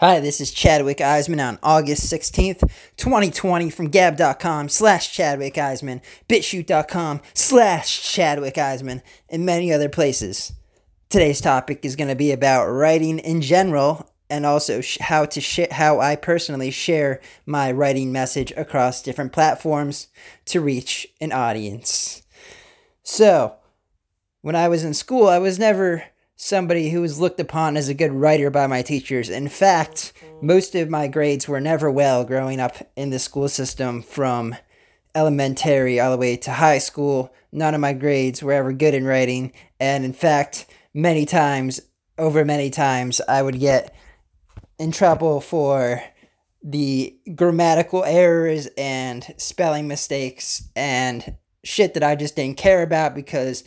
Hi, this is Chadwick Eisman on August 16th, 2020 from gab.com slash Chadwick Eisman, bitchute.com slash Chadwick Eisman, and many other places. Today's topic is going to be about writing in general and also how to sh- how I personally share my writing message across different platforms to reach an audience. So, when I was in school, I was never somebody who was looked upon as a good writer by my teachers. In fact, most of my grades were never well growing up in the school system from elementary all the way to high school. None of my grades were ever good in writing. And in fact, many times, over many times, I would get in trouble for the grammatical errors and spelling mistakes and shit that I just didn't care about because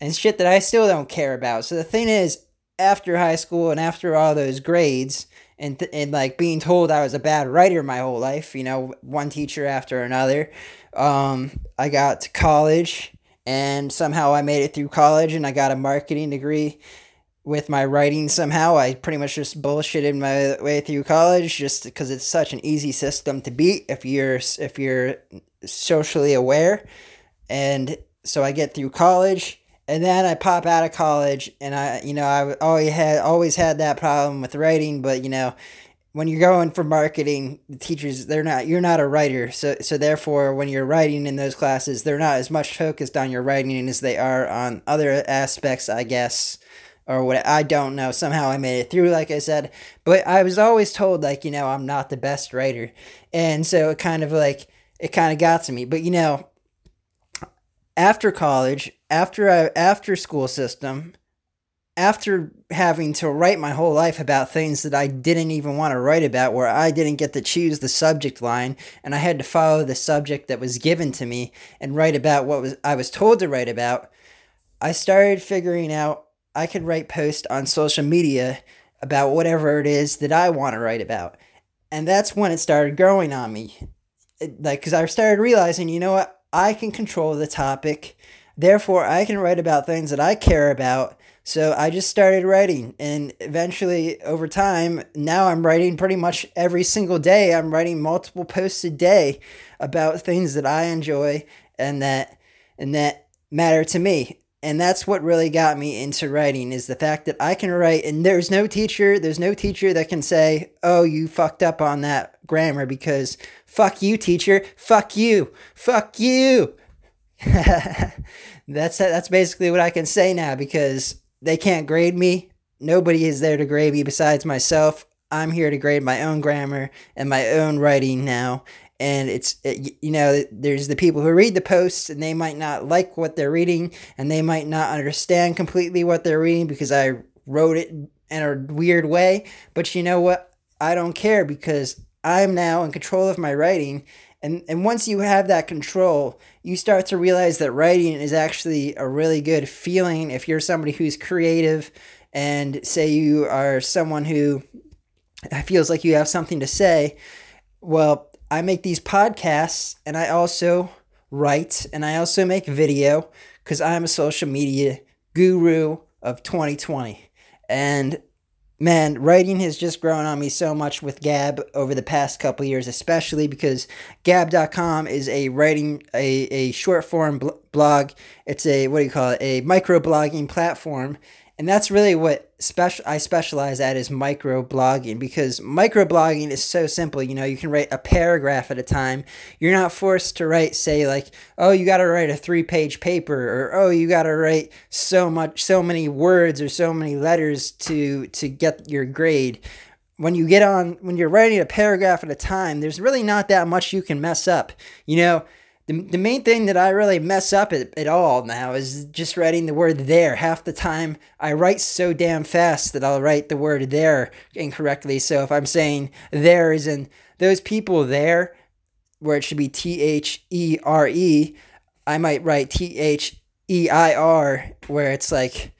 and shit that I still don't care about. So the thing is, after high school and after all those grades and th- and like being told I was a bad writer my whole life, you know, one teacher after another, um, I got to college and somehow I made it through college and I got a marketing degree with my writing somehow. I pretty much just bullshitted my way through college just because it's such an easy system to beat if you're if you're socially aware. And so I get through college and then I pop out of college, and I, you know, I always had always had that problem with writing. But you know, when you're going for marketing, the teachers they're not you're not a writer, so so therefore when you're writing in those classes, they're not as much focused on your writing as they are on other aspects, I guess, or what I don't know. Somehow I made it through, like I said, but I was always told like you know I'm not the best writer, and so it kind of like it kind of got to me. But you know, after college, after a after school system, after having to write my whole life about things that I didn't even want to write about, where I didn't get to choose the subject line, and I had to follow the subject that was given to me and write about what was I was told to write about, I started figuring out I could write posts on social media about whatever it is that I want to write about, and that's when it started growing on me, like because I started realizing, you know what, I can control the topic. Therefore, I can write about things that I care about. So I just started writing. And eventually, over time, now I'm writing pretty much every single day. I'm writing multiple posts a day about things that I enjoy and that and that matter to me. And that's what really got me into writing is the fact that I can write and there's no teacher, there's no teacher that can say, "Oh, you fucked up on that grammar because fuck you teacher, fuck you. Fuck you." that's that's basically what I can say now because they can't grade me. Nobody is there to grade me besides myself. I'm here to grade my own grammar and my own writing now. And it's, it, you know, there's the people who read the posts and they might not like what they're reading and they might not understand completely what they're reading because I wrote it in a weird way. But you know what? I don't care because I'm now in control of my writing and and once you have that control you start to realize that writing is actually a really good feeling if you're somebody who's creative and say you are someone who feels like you have something to say. Well i make these podcasts and i also write and i also make video because i'm a social media guru of 2020 and man, writing has just grown on me so much with Gab over the past couple years, especially because Gab.com is a writing, a, a short form blog. It's a, what do you call it, a micro blogging platform and that's really what special I specialize at is micro blogging because micro blogging is so simple. You know, you can write a paragraph at a time. You're not forced to write, say, like, oh, you got to write a three page paper, or oh, you got to write so much, so many words or so many letters to to get your grade. When you get on, when you're writing a paragraph at a time, there's really not that much you can mess up. You know, the, the main thing that I really mess up at, at all now is just writing the word there. Half the time I write so damn fast that I'll write the word there incorrectly. So if I'm saying there is in those people there, where it should be T H E R E, I might write T H E I R, where it's like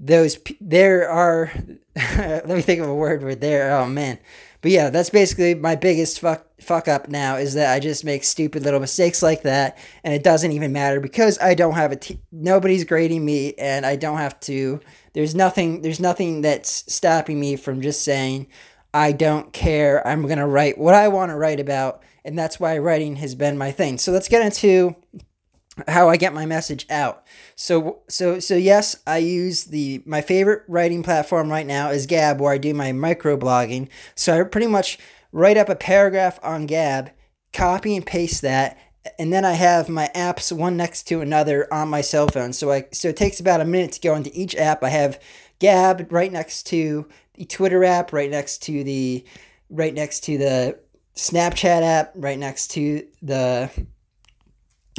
those, there are, let me think of a word where there, oh man. But yeah, that's basically my biggest fuck fuck up now is that I just make stupid little mistakes like that, and it doesn't even matter because I don't have a t- nobody's grading me, and I don't have to. There's nothing. There's nothing that's stopping me from just saying, I don't care. I'm going to write what I want to write about. And that's why writing has been my thing. So let's get into how I get my message out. So so so yes, I use the my favorite writing platform right now is Gab where I do my microblogging. So I pretty much write up a paragraph on Gab, copy and paste that, and then I have my apps one next to another on my cell phone. So I so it takes about a minute to go into each app. I have Gab right next to the Twitter app, right next to the right next to the Snapchat app, right next to the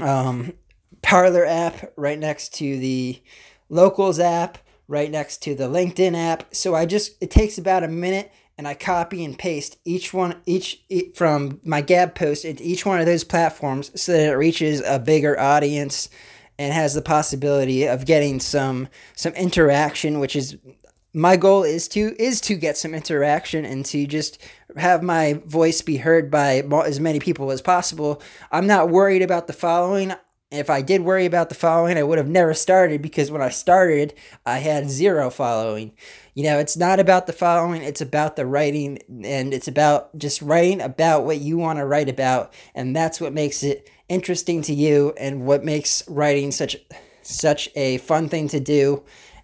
um, Parler app, right next to the Locals app, right next to the LinkedIn app. So I just it takes about a minute and I copy and paste each one each from my Gab post into each one of those platforms so that it reaches a bigger audience and has the possibility of getting some some interaction which is my goal is to is to get some interaction and to just have my voice be heard by as many people as possible. I'm not worried about the following if I did worry about the following, I would have never started because when I started, I had zero following. You know, it's not about the following, it's about the writing and it's about just writing about what you want to write about and that's what makes it interesting to you and what makes writing such such a fun thing to do.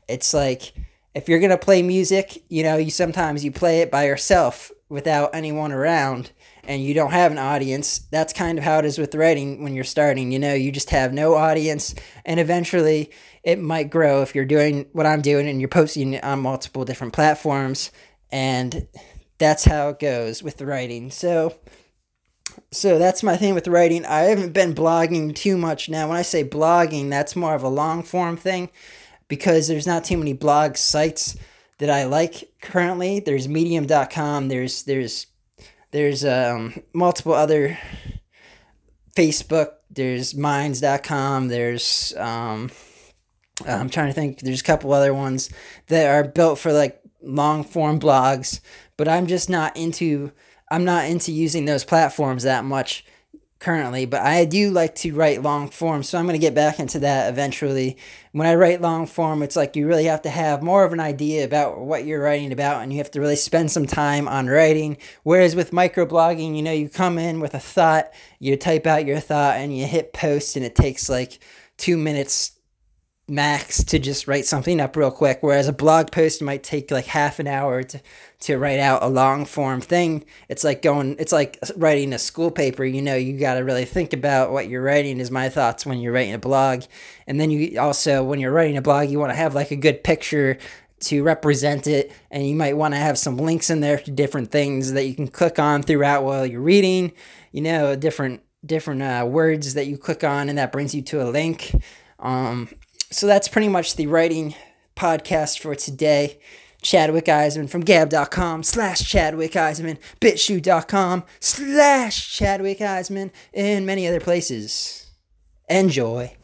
It's like if you're going to play music, you know, you sometimes you play it by yourself without anyone around and you don't have an audience, that's kind of how it is with writing when you're starting. You know, you just have no audience, and eventually it might grow if you're doing what I'm doing and you're posting on multiple different platforms. And that's how it goes with the writing. So, so that's my thing with writing. I haven't been blogging too much now. When I say blogging, that's more of a long form thing because there's not too many blog sites that I like currently. There's medium.com, there's there's there's um, multiple other Facebook. There's Minds.com. There's um, I'm trying to think. There's a couple other ones that are built for like long form blogs, but I'm just not into. I'm not into using those platforms that much currently, but I do like to write long form, so I'm going to get back into that eventually. When I write long form, it's like you really have to have more of an idea about what you're writing about and you have to really spend some time on writing. Whereas with microblogging, you know, you come in with a thought, you type out your thought and you hit post and it takes like 2 minutes max to just write something up real quick whereas a blog post might take like half an hour to to write out a long form thing. It's like going it's like writing a school paper you know you got to really think about what you're writing is my thoughts when you're writing a blog. And then you also when you're writing a blog you want to have like a good picture to represent it and you might want to have some links in there to different things that you can click on throughout while you're reading you know different different uh, words that you click on and that brings you to a link. Um, so that's pretty much the writing podcast for today. Chadwick Eisman from gab.com slash Chadwick Eisman, bitchute.com slash Chadwick Eisman, and many other places. Enjoy.